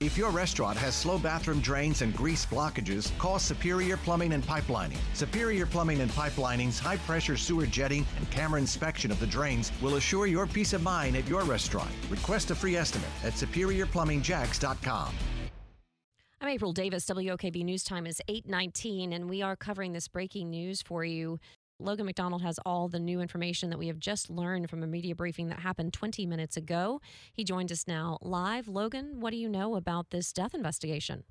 If your restaurant has slow bathroom drains and grease blockages, call Superior Plumbing and Pipelining. Superior Plumbing and Pipelining's high pressure sewer jetting and camera inspection of the drains will assure your peace of mind at your restaurant. Request a free estimate at superiorplumbingjacks.com. I'm April Davis. WOKV News Time is 8:19 and we are covering this breaking news for you. Logan MacDonald has all the new information that we have just learned from a media briefing that happened 20 minutes ago. He joins us now live. Logan, what do you know about this death investigation?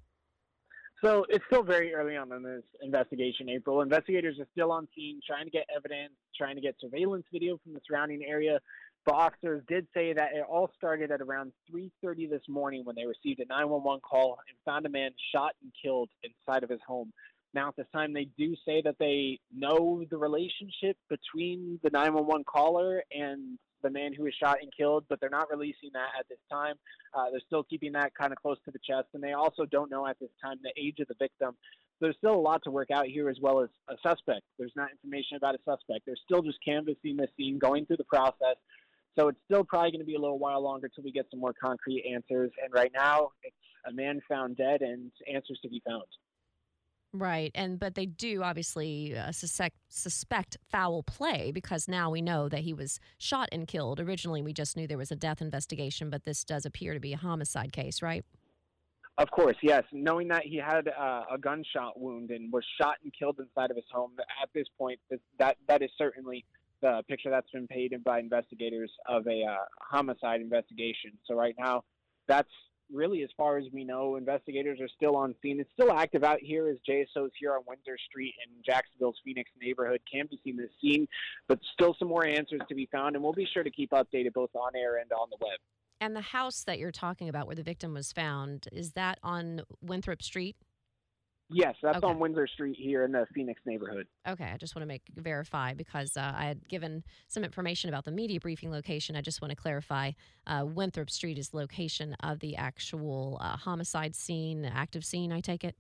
So it's still very early on in this investigation, April. Investigators are still on scene trying to get evidence, trying to get surveillance video from the surrounding area. The officers did say that it all started at around 3:30 this morning when they received a 911 call and found a man shot and killed inside of his home. Now, at this time, they do say that they know the relationship between the 911 caller and the man who was shot and killed, but they're not releasing that at this time. Uh, they're still keeping that kind of close to the chest, and they also don't know at this time the age of the victim. There's still a lot to work out here, as well as a suspect. There's not information about a suspect. They're still just canvassing the scene, going through the process. So it's still probably going to be a little while longer till we get some more concrete answers. And right now, it's a man found dead and answers to be found. Right, and but they do obviously uh, suspect suspect foul play because now we know that he was shot and killed. Originally, we just knew there was a death investigation, but this does appear to be a homicide case, right? Of course, yes. Knowing that he had uh, a gunshot wound and was shot and killed inside of his home, at this point, that that is certainly the picture that's been painted by investigators of a uh, homicide investigation. So right now, that's really, as far as we know, investigators are still on scene. It's still active out here as JSO's here on Windsor Street in Jacksonville's Phoenix neighborhood can be seen the scene, but still some more answers to be found, and we'll be sure to keep updated both on air and on the web. And the house that you're talking about where the victim was found, is that on Winthrop Street? Yes, that's okay. on Windsor Street here in the Phoenix neighborhood. Okay, I just want to make verify because uh, I had given some information about the media briefing location. I just want to clarify uh, Winthrop Street is the location of the actual uh, homicide scene, active scene. I take it.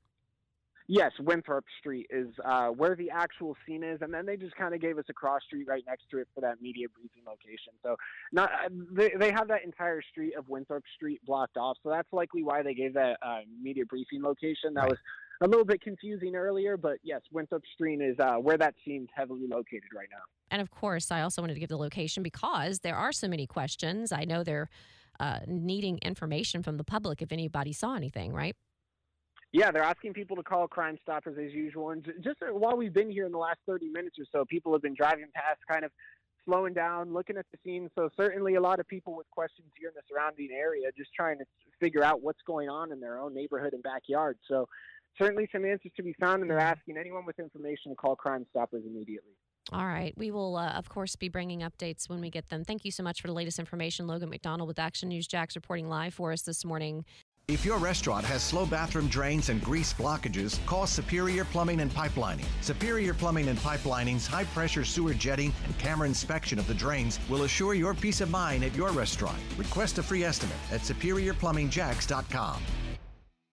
Yes, Winthrop Street is uh, where the actual scene is, and then they just kind of gave us a cross street right next to it for that media briefing location. So, not uh, they they have that entire street of Winthrop Street blocked off. So that's likely why they gave that uh, media briefing location. That right. was a little bit confusing earlier, but yes, Winthrop Street is uh, where that seems heavily located right now. And of course, I also wanted to give the location because there are so many questions. I know they're uh, needing information from the public if anybody saw anything, right? Yeah, they're asking people to call Crime Stoppers as usual. And just uh, while we've been here in the last 30 minutes or so, people have been driving past, kind of slowing down, looking at the scene. So certainly a lot of people with questions here in the surrounding area, just trying to figure out what's going on in their own neighborhood and backyard. So certainly some answers to be found, and they're asking anyone with information to call Crime Stoppers immediately. All right. We will, uh, of course, be bringing updates when we get them. Thank you so much for the latest information. Logan MacDonald with Action News Jax reporting live for us this morning. If your restaurant has slow bathroom drains and grease blockages, call Superior Plumbing and Pipelining. Superior Plumbing and Pipelining's high pressure sewer jetting and camera inspection of the drains will assure your peace of mind at your restaurant. Request a free estimate at superiorplumbingjacks.com.